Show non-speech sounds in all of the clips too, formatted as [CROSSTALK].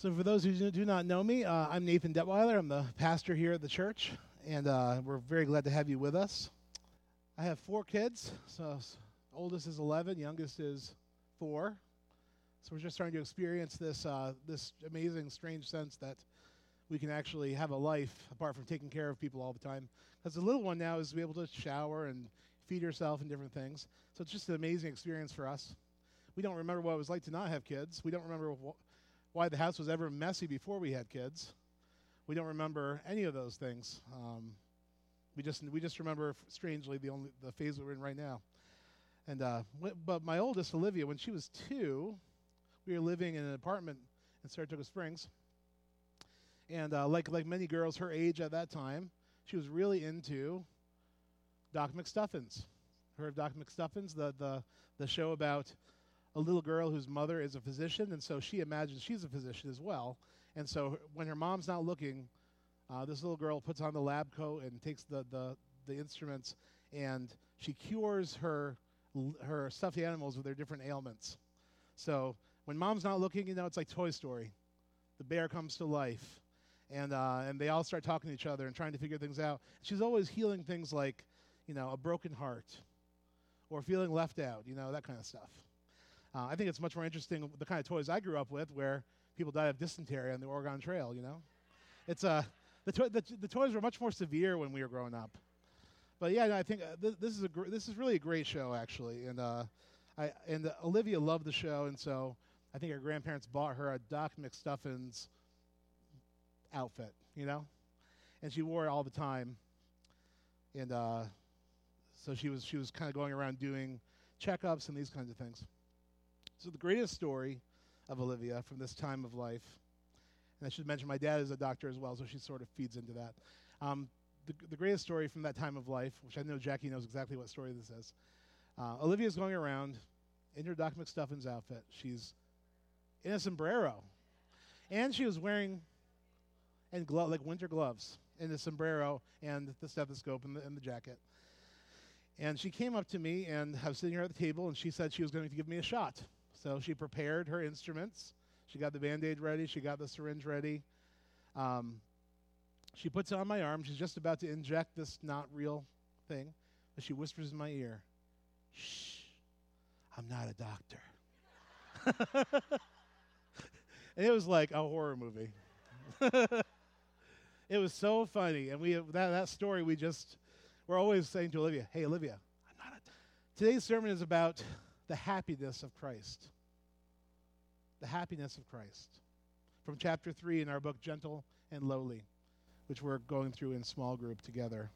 So, for those who do not know me, uh, I'm Nathan Detweiler. I'm the pastor here at the church, and uh, we're very glad to have you with us. I have four kids. So, oldest is 11, youngest is four. So, we're just starting to experience this uh, this amazing, strange sense that we can actually have a life apart from taking care of people all the time. Because the little one now is to be able to shower and feed herself and different things. So, it's just an amazing experience for us. We don't remember what it was like to not have kids. We don't remember wh- why the house was ever messy before we had kids. We don't remember any of those things. Um, we just we just remember strangely the only the phase we're in right now. And uh, w- but my oldest Olivia, when she was two, we were living in an apartment in Saratoga Springs. And uh, like like many girls her age at that time, she was really into Doc McStuffins. Heard of Doc McStuffins, the the the show about a little girl whose mother is a physician, and so she imagines she's a physician as well. And so when her mom's not looking, uh, this little girl puts on the lab coat and takes the, the, the instruments, and she cures her her stuffed animals with their different ailments. So when mom's not looking, you know, it's like Toy Story. The bear comes to life, and uh, and they all start talking to each other and trying to figure things out. She's always healing things like, you know, a broken heart, or feeling left out, you know, that kind of stuff. Uh, I think it's much more interesting the kind of toys I grew up with, where people died of dysentery on the Oregon Trail. You know, it's uh, the, to- the, the toys were much more severe when we were growing up. But yeah, I think uh, th- this is a gr- this is really a great show actually, and uh, I and uh, Olivia loved the show, and so I think her grandparents bought her a Doc McStuffins outfit, you know, and she wore it all the time, and uh, so she was she was kind of going around doing checkups and these kinds of things. So the greatest story of Olivia from this time of life, and I should mention my dad is a doctor as well, so she sort of feeds into that. Um, the, the greatest story from that time of life, which I know Jackie knows exactly what story this is. Uh, Olivia's going around in her Doc McStuffins outfit. She's in a sombrero, and she was wearing and glo- like winter gloves and a sombrero and the stethoscope and the, and the jacket. And she came up to me, and I was sitting here at the table, and she said she was going to give me a shot. So she prepared her instruments. She got the band aid ready. She got the syringe ready. Um, she puts it on my arm. She's just about to inject this not real thing. But she whispers in my ear, Shh, I'm not a doctor. [LAUGHS] and it was like a horror movie. [LAUGHS] it was so funny. And we that, that story, we just, we're always saying to Olivia, hey, Olivia, I'm not a. Today's sermon is about the happiness of Christ. The happiness of Christ. From chapter 3 in our book, Gentle and Lowly, which we're going through in small group together.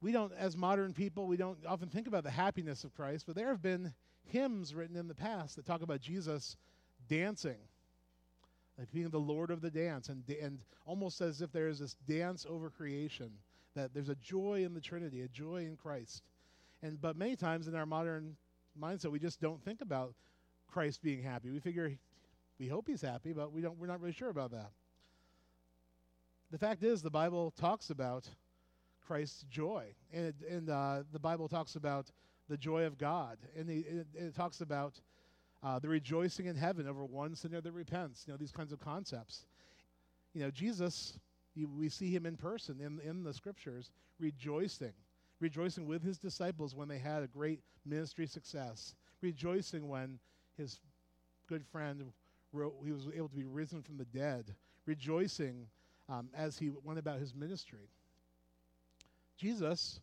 We don't, as modern people, we don't often think about the happiness of Christ, but there have been hymns written in the past that talk about Jesus dancing, like being the Lord of the dance, and, and almost as if there is this dance over creation, that there's a joy in the Trinity, a joy in Christ. And but many times in our modern mindset, we just don't think about Christ being happy. We figure we hope he's happy, but we don't. We're not really sure about that. The fact is, the Bible talks about Christ's joy, and and uh, the Bible talks about the joy of God, and it, it, it talks about uh, the rejoicing in heaven over one sinner that repents. You know these kinds of concepts. You know Jesus. You, we see him in person in in the scriptures, rejoicing rejoicing with his disciples when they had a great ministry success, rejoicing when his good friend wrote, he was able to be risen from the dead, rejoicing um, as he went about his ministry. Jesus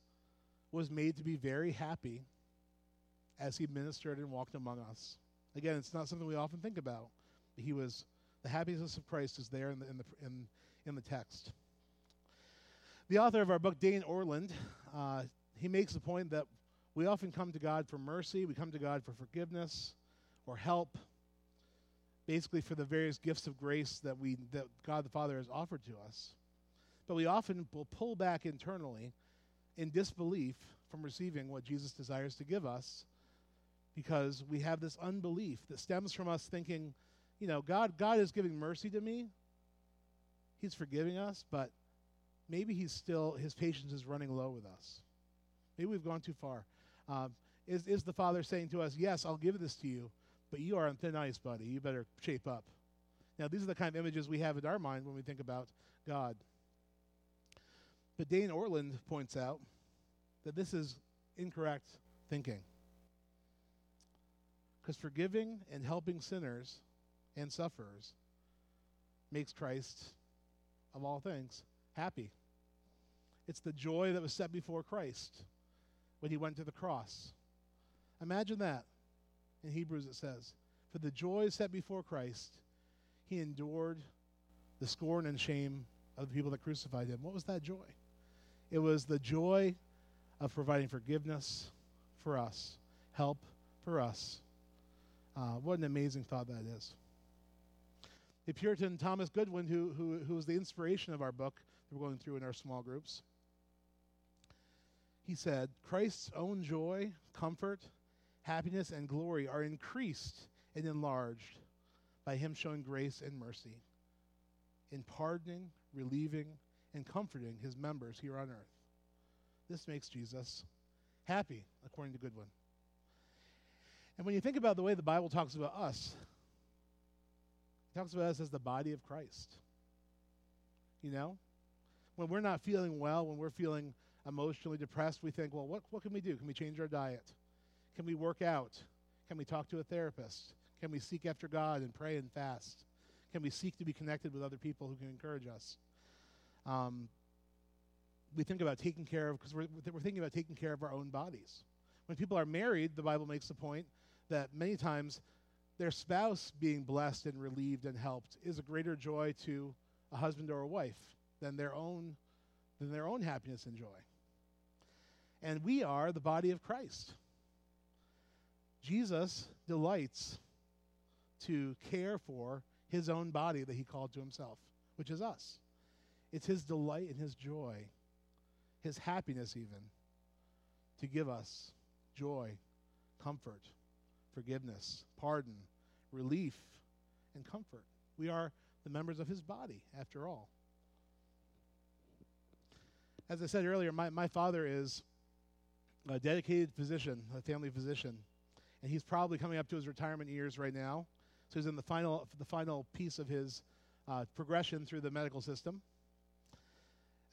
was made to be very happy as he ministered and walked among us. Again, it's not something we often think about. He was the happiness of Christ is there in the in the in, in the text. The author of our book, Dane Ortlund, uh, he makes the point that we often come to God for mercy, we come to God for forgiveness or help, basically for the various gifts of grace that we that God the Father has offered to us. But we often will pull back internally in disbelief from receiving what Jesus desires to give us because we have this unbelief that stems from us thinking, you know, God God is giving mercy to me. He's forgiving us, but maybe he's still his patience is running low with us. Maybe we've gone too far. Um, is is the Father saying to us, "Yes, I'll give this to you, but you are on thin ice, buddy. You better shape up. Now, these are the kind of images we have in our mind when we think about God. But Dane Ortlund points out that this is incorrect thinking. Because forgiving and helping sinners and sufferers makes Christ, of all things, happy. It's the joy that was set before Christ when he went to the cross. Imagine that. In Hebrews it says, For the joy set before Christ, he endured the scorn and shame of the people that crucified him. What was that joy? It was the joy of providing forgiveness for us, help for us. Uh, what an amazing thought that is. The Puritan Thomas Goodwin, who, who, who was the inspiration of our book we're going through in our small groups, he said, Christ's own joy, comfort, happiness, and glory are increased and enlarged by him showing grace and mercy in pardoning, relieving, and comforting his members here on earth. This makes Jesus happy, according to Goodwin. And when you think about the way the Bible talks about us, it talks about us as the body of Christ. You know? When we're not feeling well, when we're feeling emotionally depressed, we think, well, what, what can we do? Can we change our diet? Can we work out? Can we talk to a therapist? Can we seek after God and pray and fast? Can we seek to be connected with other people who can encourage us? Um, we think about taking care of, because we're, we're thinking about taking care of our own bodies. When people are married, the Bible makes the point that many times their spouse being blessed and relieved and helped is a greater joy to a husband or a wife than their own than their own happiness and joy. And we are the body of Christ. Jesus delights to care for his own body that he called to himself, which is us. It's his delight and his joy, his happiness even, to give us joy, comfort, forgiveness, pardon, relief, and comfort. We are the members of his body, after all. As I said earlier, my, my father is a dedicated physician, a family physician, and he's probably coming up to his retirement years right now. So he's in the final, the final piece of his uh, progression through the medical system.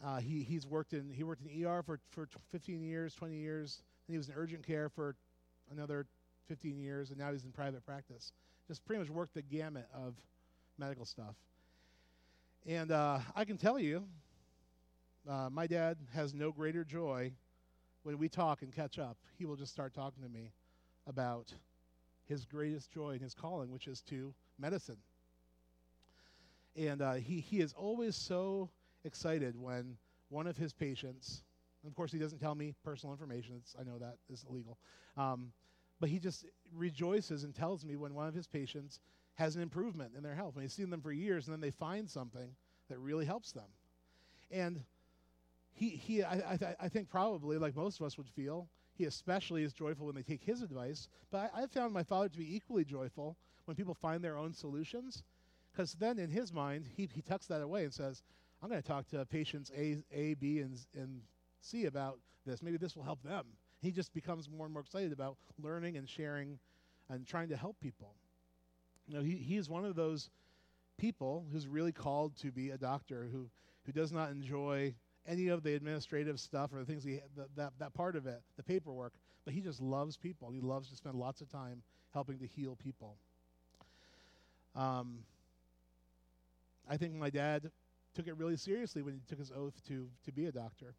Uh, he, he's worked in, he worked in ER for, for 15 years, 20 years. And he was in urgent care for another 15 years, and now he's in private practice. Just pretty much worked the gamut of medical stuff. And uh, I can tell you, uh, my dad has no greater joy when we talk and catch up. He will just start talking to me about his greatest joy and his calling, which is to medicine. And uh, he, he is always so excited when one of his patients, of course, he doesn't tell me personal information, I know that is illegal, um, but he just rejoices and tells me when one of his patients has an improvement in their health. When he's seen them for years and then they find something that really helps them. And he, he I, I, I think probably, like most of us would feel, he especially is joyful when they take his advice. But I, I found my father to be equally joyful when people find their own solutions, because then in his mind, he, he tucks that away and says, I'm going to talk to patients A, A B, and, and C about this. Maybe this will help them. He just becomes more and more excited about learning and sharing and trying to help people. You know, he, he is one of those people who's really called to be a doctor who, who does not enjoy any of the administrative stuff or the things he the, that that part of it, the paperwork. But he just loves people. He loves to spend lots of time helping to heal people. Um, I think my dad took it really seriously when he took his oath to to be a doctor.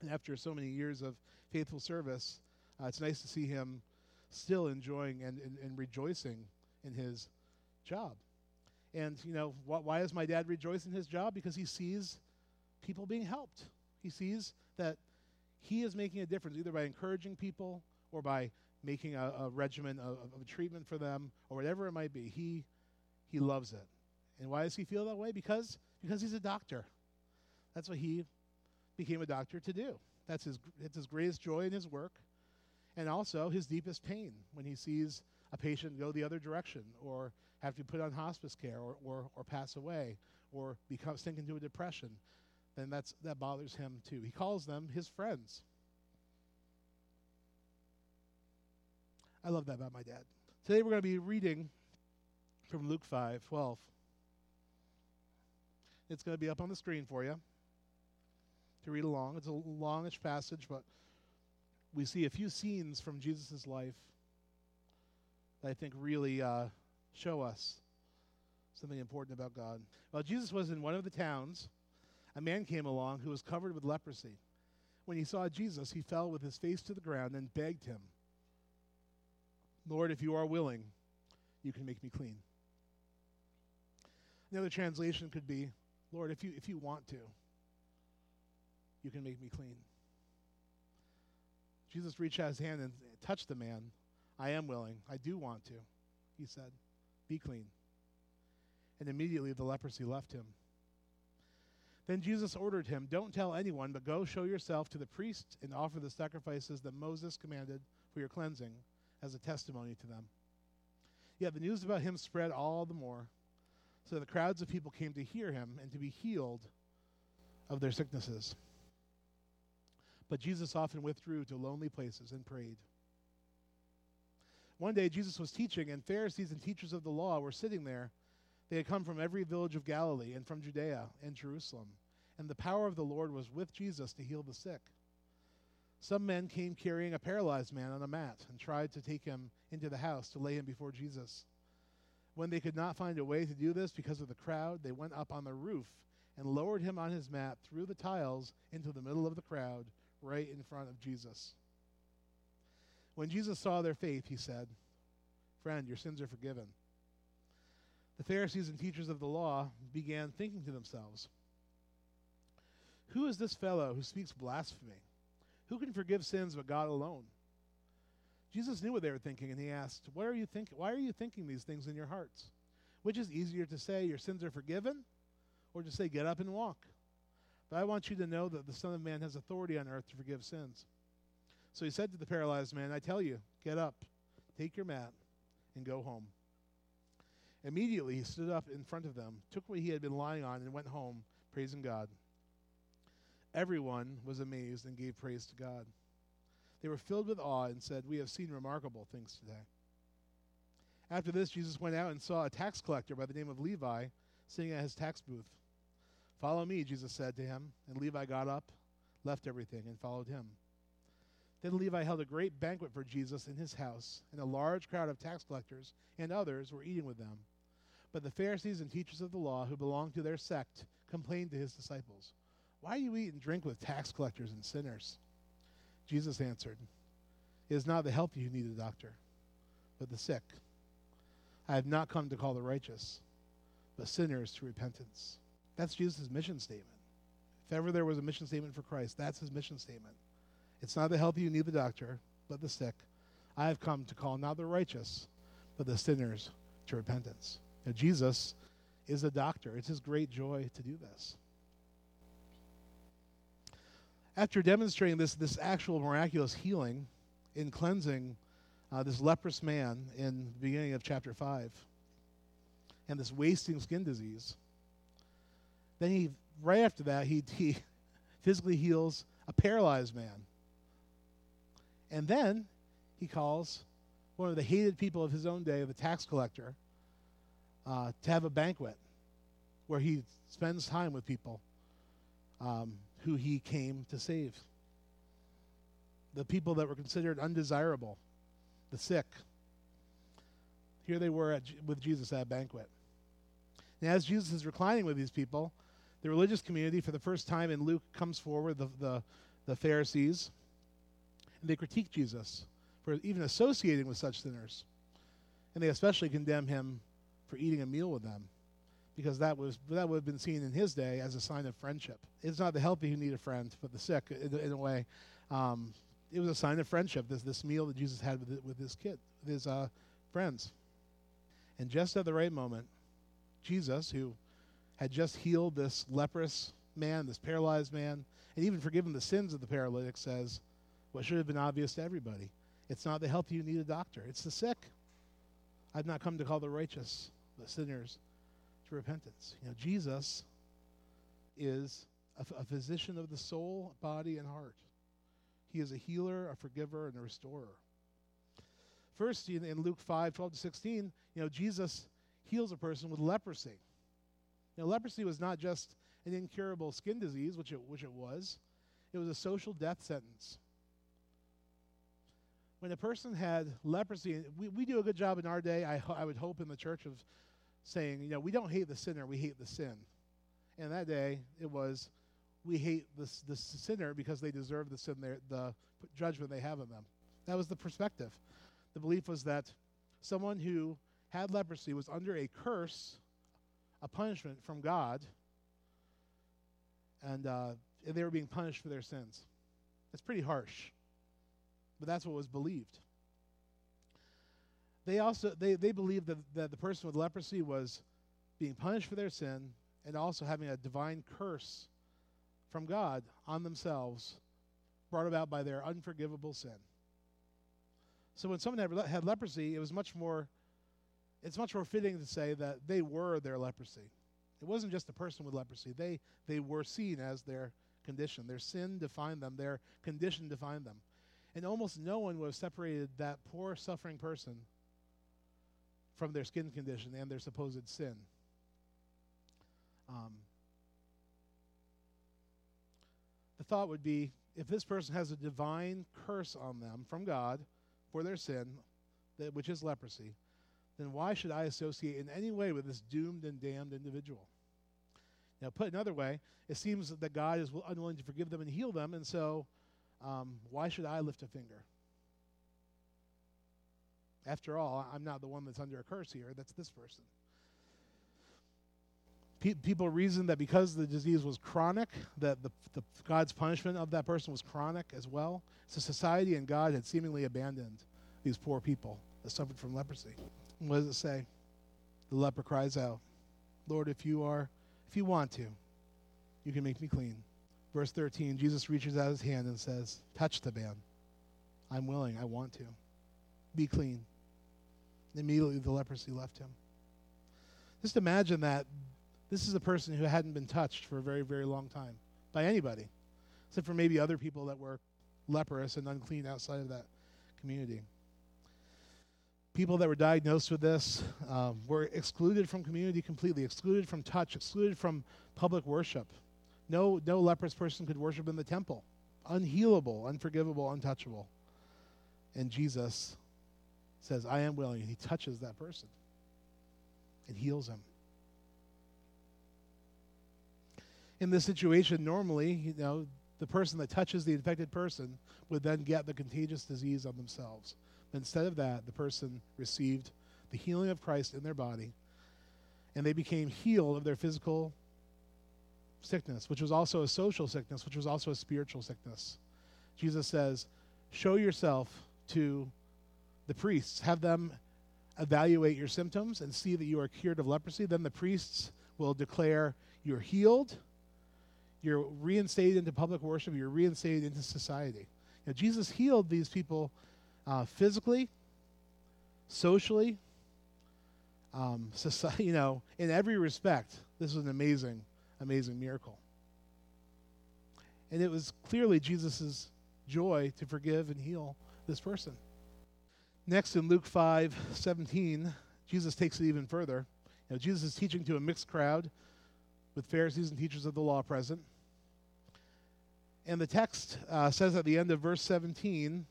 And after so many years of faithful service, uh, it's nice to see him still enjoying and, and, and rejoicing in his job. And, you know, wh- why is my dad rejoicing in his job? Because he sees people being helped. He sees that he is making a difference either by encouraging people or by making a, a regimen of, of, treatment for them or whatever it might be. He, he loves it. And why does he feel that way? Because, because he's a doctor. That's what he became a doctor to do. That's his, it's his greatest joy in his work and also his deepest pain when he sees a patient go the other direction or have to be put on hospice care or, or, or pass away or become sink into a depression then that's, that bothers him too. He calls them his friends. I love that about my dad. Today we're going to be reading from Luke 5 12. It's going to be up on the screen for you to read along. It's a longish passage, but we see a few scenes from Jesus' life that I think really uh, show us something important about God. Well, Jesus was in one of the towns, a man came along who was covered with leprosy. When he saw Jesus, he fell with his face to the ground and begged him, Lord, if you are willing, you can make me clean. Another translation could be, Lord, if you, if you want to, you can make me clean. Jesus reached out his hand and touched the man. I am willing. I do want to, he said. Be clean. And immediately the leprosy left him. Then Jesus ordered him, Don't tell anyone, but go show yourself to the priest and offer the sacrifices that Moses commanded for your cleansing as a testimony to them. Yet the news about him spread all the more, so the crowds of people came to hear him and to be healed of their sicknesses. But Jesus often withdrew to lonely places and prayed. One day Jesus was teaching, and Pharisees and teachers of the law were sitting there. They had come from every village of Galilee and from Judea and Jerusalem, and the power of the Lord was with Jesus to heal the sick. Some men came carrying a paralyzed man on a mat and tried to take him into the house to lay him before Jesus. When they could not find a way to do this because of the crowd, they went up on the roof and lowered him on his mat through the tiles into the middle of the crowd, right in front of Jesus. When Jesus saw their faith, he said, Friend, your sins are forgiven. The Pharisees and teachers of the law began thinking to themselves, Who is this fellow who speaks blasphemy? Who can forgive sins but God alone? Jesus knew what they were thinking, and he asked, What are you thinking? Why are you thinking these things in your hearts? Which is easier to say, Your sins are forgiven, or to say, Get up and walk? But I want you to know that the Son of Man has authority on earth to forgive sins. So he said to the paralyzed man, I tell you, get up, take your mat, and go home. Immediately he stood up in front of them, took what he had been lying on, and went home, praising God. Everyone was amazed and gave praise to God. They were filled with awe and said, We have seen remarkable things today. After this, Jesus went out and saw a tax collector by the name of Levi sitting at his tax booth. Follow me, Jesus said to him. And Levi got up, left everything, and followed him. Then Levi held a great banquet for Jesus in his house, and a large crowd of tax collectors and others were eating with them. But the Pharisees and teachers of the law who belonged to their sect complained to his disciples. Why do you eat and drink with tax collectors and sinners? Jesus answered, It is not the healthy who need a doctor, but the sick. I have not come to call the righteous, but sinners to repentance. That's Jesus' mission statement. If ever there was a mission statement for Christ, that's his mission statement. It's not the healthy who need the doctor, but the sick. I have come to call not the righteous, but the sinners to repentance. Now, Jesus is a doctor. It's his great joy to do this after demonstrating this, this actual miraculous healing in cleansing uh, this leprous man in the beginning of chapter 5 and this wasting skin disease, then he, right after that, he, he [LAUGHS] physically heals a paralyzed man. And then he calls one of the hated people of his own day, the tax collector, uh, to have a banquet where he spends time with people. Um, who he came to save. The people that were considered undesirable, the sick. Here they were at, with Jesus at a banquet. And as Jesus is reclining with these people, the religious community, for the first time in Luke, comes forward, the, the, the Pharisees, and they critique Jesus for even associating with such sinners. And they especially condemn him for eating a meal with them because that was that would have been seen in his day as a sign of friendship. It's not the healthy who need a friend, but the sick, in, in a way. Um, it was a sign of friendship. This this meal that Jesus had with with his kid, with his uh, friends, and just at the right moment, Jesus, who had just healed this leprous man, this paralyzed man, and even forgiven the sins of the paralytic, says, "What should have been obvious to everybody: It's not the healthy who need a doctor; it's the sick. I've not come to call the righteous, but sinners." To repentance. You know, Jesus is a, a physician of the soul, body, and heart. He is a healer, a forgiver, and a restorer. First, in, in Luke 5, 12 to 16, you know, Jesus heals a person with leprosy. Know, leprosy was not just an incurable skin disease, which it, which it was. It was a social death sentence. When a person had leprosy, we, we do a good job in our day, I, I would hope, in the church of saying, you know, we don't hate the sinner, we hate the sin. And that day, it was, we hate the, the sinner because they deserve the sin, the judgment they have on them. That was the perspective. The belief was that someone who had leprosy was under a curse, a punishment from God, and, uh, and they were being punished for their sins. It's pretty harsh, but that's what was believed. They also they, they believed that, that the person with leprosy was being punished for their sin and also having a divine curse from God on themselves brought about by their unforgivable sin. So when someone had, had leprosy, it was much more it's much more fitting to say that they were their leprosy. It wasn't just the person with leprosy. They they were seen as their condition. Their sin defined them, their condition defined them. And almost no one would have separated that poor suffering person from their skin condition and their supposed sin. Um, the thought would be if this person has a divine curse on them from God for their sin, that, which is leprosy, then why should I associate in any way with this doomed and damned individual? Now, put another way, it seems that God is unwilling to forgive them and heal them, and so um, why should I lift a finger? After all, I'm not the one that's under a curse here, that's this person. Pe- people reasoned that because the disease was chronic, that the, the, God's punishment of that person was chronic as well. So society and God had seemingly abandoned these poor people that suffered from leprosy. And what does it say? The leper cries out, Lord, if you are, if you want to, you can make me clean. Verse 13, Jesus reaches out his hand and says, Touch the man. I'm willing. I want to. Be clean. Immediately the leprosy left him. Just imagine that this is a person who hadn't been touched for a very, very long time by anybody, except for maybe other people that were leprous and unclean outside of that community. People that were diagnosed with this um, were excluded from community completely, excluded from touch, excluded from public worship. No, no leprous person could worship in the temple. Unhealable, unforgivable, untouchable. And Jesus says, I am willing. And he touches that person and heals him. In this situation, normally, you know, the person that touches the infected person would then get the contagious disease on themselves. But instead of that, the person received the healing of Christ in their body, and they became healed of their physical sickness, which was also a social sickness, which was also a spiritual sickness. Jesus says, Show yourself to the priests, have them evaluate your symptoms and see that you are cured of leprosy. Then the priests will declare you're healed, you're reinstated into public worship, you're reinstated into society. Now, Jesus healed these people uh, physically, socially, um, [LAUGHS] society, you know, in every respect. This was an amazing, amazing miracle. And it was clearly Jesus' joy to forgive and heal this person. Next, in Luke 5 17, Jesus takes it even further. You know, Jesus is teaching to a mixed crowd with Pharisees and teachers of the law present. And the text uh, says at the end of verse 17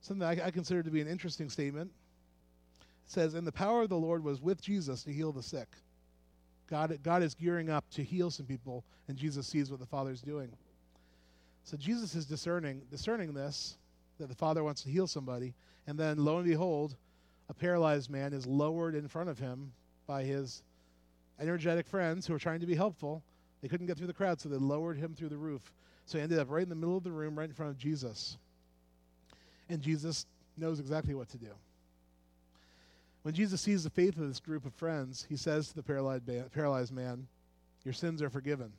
something I, I consider to be an interesting statement. It says, And the power of the Lord was with Jesus to heal the sick. God, God is gearing up to heal some people, and Jesus sees what the Father's doing. So Jesus is discerning, discerning this, that the Father wants to heal somebody, and then lo and behold, a paralyzed man is lowered in front of him by his energetic friends who are trying to be helpful. They couldn't get through the crowd, so they lowered him through the roof. So he ended up right in the middle of the room, right in front of Jesus. And Jesus knows exactly what to do. When Jesus sees the faith of this group of friends, he says to the paralyzed man, Your sins are forgiven.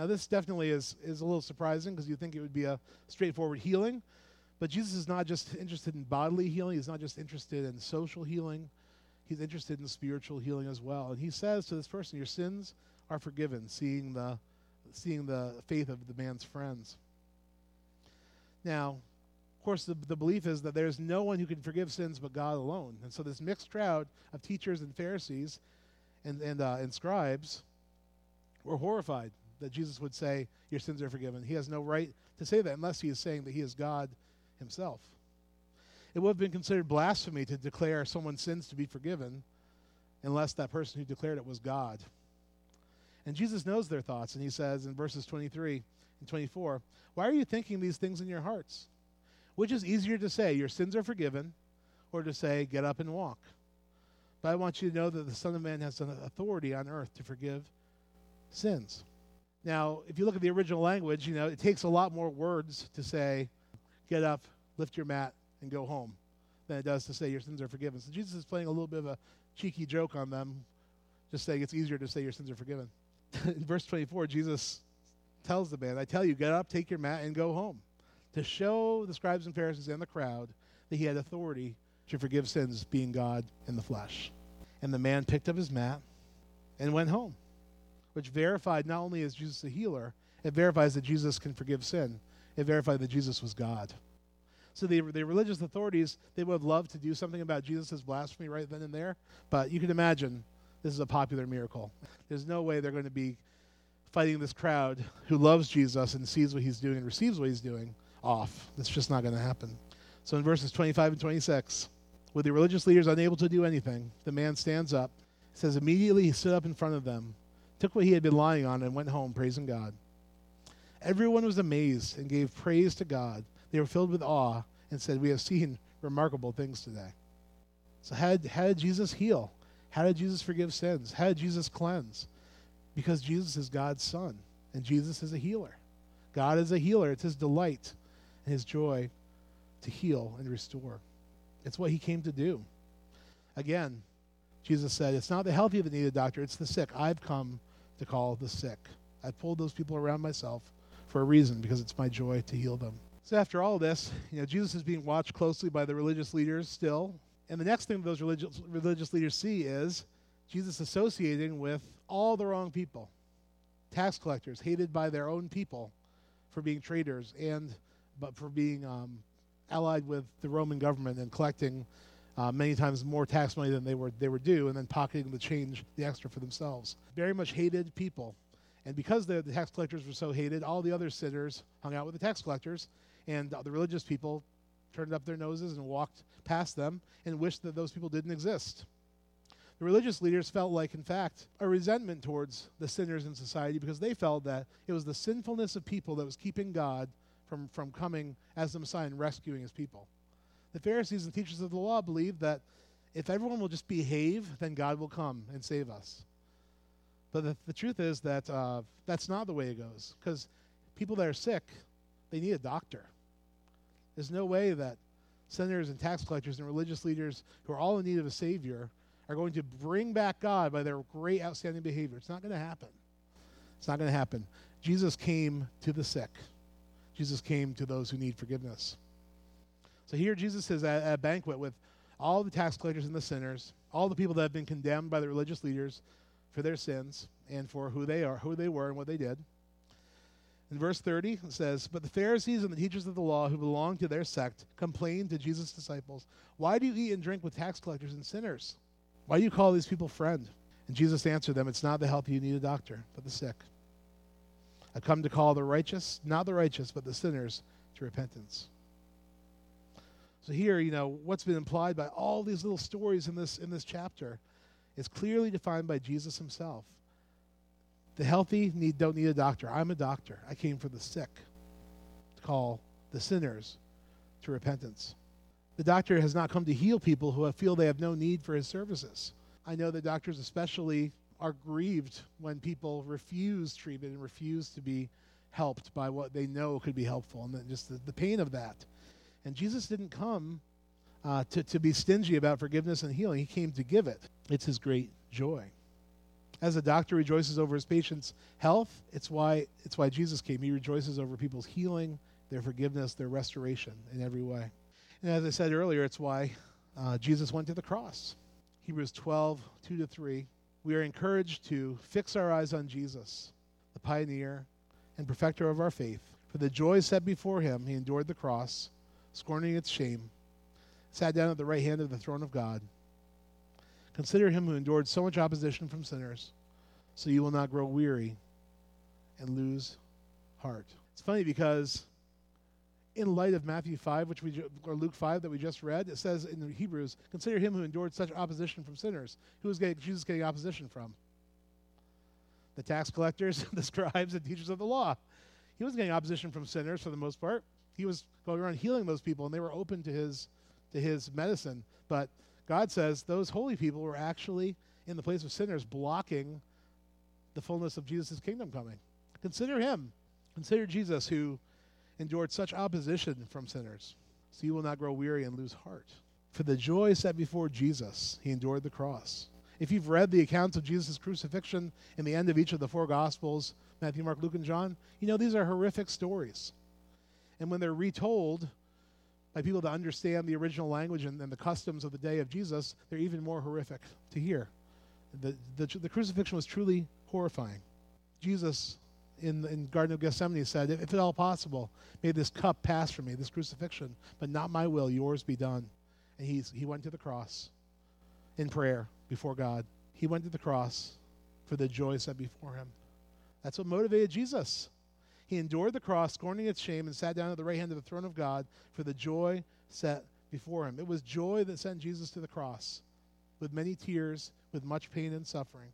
Now, this definitely is, is a little surprising because you think it would be a straightforward healing. But Jesus is not just interested in bodily healing, he's not just interested in social healing, he's interested in spiritual healing as well. And he says to this person, Your sins are forgiven, seeing the, seeing the faith of the man's friends. Now, of course, the, the belief is that there's no one who can forgive sins but God alone. And so, this mixed crowd of teachers and Pharisees and, and, uh, and scribes We're horrified that Jesus would say, Your sins are forgiven. He has no right to say that unless he is saying that he is God himself. It would have been considered blasphemy to declare someone's sins to be forgiven unless that person who declared it was God. And Jesus knows their thoughts, and he says in verses 23 and 24, Why are you thinking these things in your hearts? Which is easier to say, Your sins are forgiven, or to say, Get up and walk? But I want you to know that the Son of Man has an authority on earth to forgive sins. Now, if you look at the original language, you know, it takes a lot more words to say, get up, lift your mat, and go home than it does to say your sins are forgiven. So Jesus is playing a little bit of a cheeky joke on them, just saying it's easier to say your sins are forgiven. [LAUGHS] In verse 24, Jesus tells the man, I tell you, get up, take your mat, and go home. To show the scribes and Pharisees and the crowd that he had authority to forgive sins, being God in the flesh. And the man picked up his mat and went home which verified not only is Jesus a healer, it verifies that Jesus can forgive sin. It verified that Jesus was God. So the, the religious authorities, they would have loved to do something about Jesus' blasphemy right then and there, but you can imagine this is a popular miracle. There's no way they're going to be fighting this crowd who loves Jesus and sees what he's doing and receives what he's doing off. That's just not going to happen. So in verses 25 and 26, with the religious leaders unable to do anything, the man stands up. Says, Immediately he stood up in front of them took what he had been lying on, and went home praising God. Everyone was amazed and gave praise to God. They were filled with awe and said, We have seen remarkable things today. So, how did, how did Jesus heal? How did Jesus forgive sins? How did Jesus cleanse? Because Jesus is God's Son, and Jesus is a healer. God is a healer. It's his delight and his joy to heal and restore. It's what he came to do. Again, Jesus said, It's not the healthy that need a doctor, it's the sick. I've come to call the sick. I pulled those people around myself for a reason because it's my joy to heal them. So after all this, you know, Jesus is being watched closely by the religious leaders still. And the next thing those religious, religious leaders see is Jesus associating with all the wrong people. Tax collectors, hated by their own people for being traitors and but for being um, allied with the Roman government and collecting uh, many times more tax money than they were they were due, and then pocketing the change, the extra for themselves. Very much hated people, and because the, the tax collectors were so hated, all the other sinners hung out with the tax collectors, and the religious people turned up their noses and walked past them and wished that those people didn't exist. The religious leaders felt like, in fact, a resentment towards the sinners in society because they felt that it was the sinfulness of people that was keeping God from, from coming as the Messiah and rescuing his people the Pharisees and teachers of the law believed that if everyone will just behave, then God will come and save us. But the, the truth is that uh, that's not the way it goes. Because people that are sick, they need a doctor. There's no way that senators and tax collectors and religious leaders who are all in need of a savior are going to bring back God by their great outstanding behavior. It's not going to happen. It's not going to happen. Jesus came to the sick. Jesus came to those who need forgiveness. So here Jesus is at a banquet with all the tax collectors and the sinners, all the people that have been condemned by the religious leaders for their sins and for who they are, who they were, and what they did. In verse 30, it says, But the Pharisees and the teachers of the law who belonged to their sect complained to Jesus' disciples, Why do you eat and drink with tax collectors and sinners? Why do you call these people friend? And Jesus answered them, It's not the healthy you need a doctor, but the sick. I've come to call the righteous, not the righteous, but the sinners to repentance. So here, you know, what's been implied by all these little stories in this in this chapter is clearly defined by Jesus himself. The healthy need don't need a doctor. I'm a doctor. I came for the sick to call the sinners to repentance. The doctor has not come to heal people who feel they have no need for his services. I know that doctors especially are grieved when people refuse treatment and refuse to be helped by what they know could be helpful and just the, the pain of that. And Jesus didn't come uh, to, to be stingy about forgiveness and healing, He came to give it. It's His great joy. As a doctor rejoices over his patient's health, it's why, it's why Jesus came. He rejoices over people's healing, their forgiveness, their restoration in every way. And as I said earlier, it's why uh, Jesus went to the cross. Hebrews 12, 2 to 3. We are encouraged to fix our eyes on Jesus, the pioneer and perfecter of our faith. For the joy set before him, he endured the cross scorning its shame, sat down at the right hand of the throne of God. Consider him who endured so much opposition from sinners, so you will not grow weary and lose heart. It's funny because in light of Matthew 5, which we or Luke 5 that we just read, it says in the Hebrews, consider him who endured such opposition from sinners. Who was getting, Jesus getting opposition from? The tax collectors, [LAUGHS] the scribes, and teachers of the law. He wasn't getting opposition from sinners for the most part. He was going around healing those people, and they were open to his to his medicine. But God says those holy people were actually in the place of sinners, blocking the fullness of Jesus' kingdom coming. Consider him. Consider Jesus who endured such opposition from sinners, so you will not grow weary and lose heart. For the joy set before Jesus, he endured the cross. If you've read the accounts of Jesus' crucifixion in the end of each of the four Gospels Matthew, Mark, Luke, and John you know these are horrific stories. And when they're retold by people that understand the original language and, and the customs of the day of Jesus, they're even more horrific to hear. The, the, the crucifixion was truly horrifying. Jesus in in Garden of Gethsemane said, "If at all possible, may this cup pass from me, this crucifixion, but not my will, yours be done." And he's he went to the cross in prayer before God. He went to the cross for the joy set before him. That's what motivated Jesus. He endured the cross, scorning its shame, and sat down at the right hand of the throne of God for the joy set before him. It was joy that sent Jesus to the cross, with many tears, with much pain and suffering.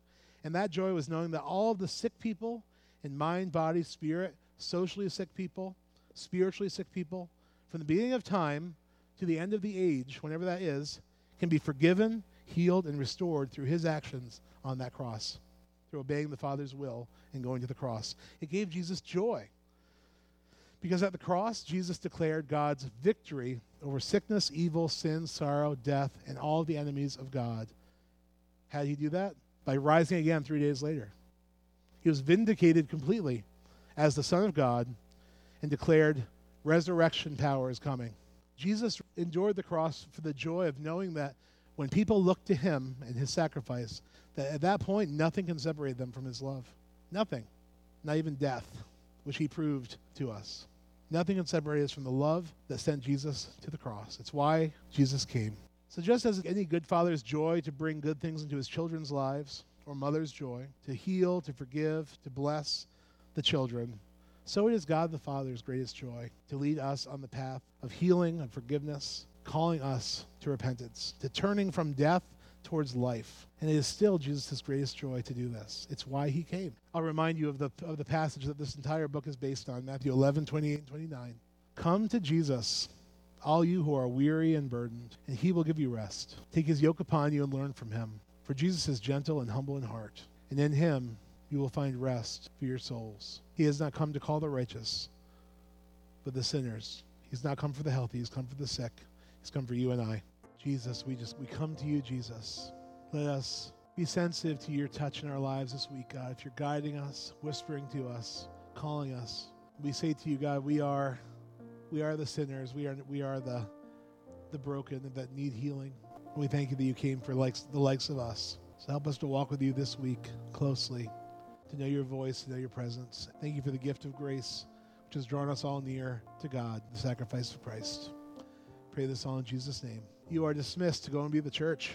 And that joy was knowing that all of the sick people in mind, body, spirit, socially sick people, spiritually sick people, from the beginning of time to the end of the age, whenever that is, can be forgiven, healed, and restored through his actions on that cross, obeying the Father's will and going to the cross. It gave Jesus joy. Because at the cross, Jesus declared God's victory over sickness, evil, sin, sorrow, death, and all the enemies of God. How did he do that? By rising again three days later. He was vindicated completely as the Son of God and declared resurrection power is coming. Jesus endured the cross for the joy of knowing that when people look to him and his sacrifice, that at that point nothing can separate them from his love. Nothing. Not even death, which he proved to us. Nothing can separate us from the love that sent Jesus to the cross. It's why Jesus came. So just as any good father's joy to bring good things into his children's lives, or mother's joy to heal, to forgive, to bless the children, so it is God the Father's greatest joy to lead us on the path of healing and forgiveness, calling us to repentance, to turning from death towards life. And it is still Jesus' greatest joy to do this. It's why he came. I'll remind you of the, of the passage that this entire book is based on Matthew 11, 28, and 29. Come to Jesus, all you who are weary and burdened, and he will give you rest. Take his yoke upon you and learn from him for Jesus is gentle and humble in heart, and in him you will find rest for your souls. He has not come to call the righteous, but the sinners. He's not come for the healthy, he's come for the sick. He's come for you and I. Jesus, we just we come to you, Jesus. Let us be sensitive to your touch in our lives this week, God. If you're guiding us, whispering to us, calling us, we say to you, God, we are we are the sinners. We are we are the the broken that need healing. We thank you that you came for likes, the likes of us. So help us to walk with you this week closely, to know your voice, to know your presence. Thank you for the gift of grace, which has drawn us all near to God, the sacrifice of Christ. Pray this all in Jesus' name. You are dismissed to go and be the church.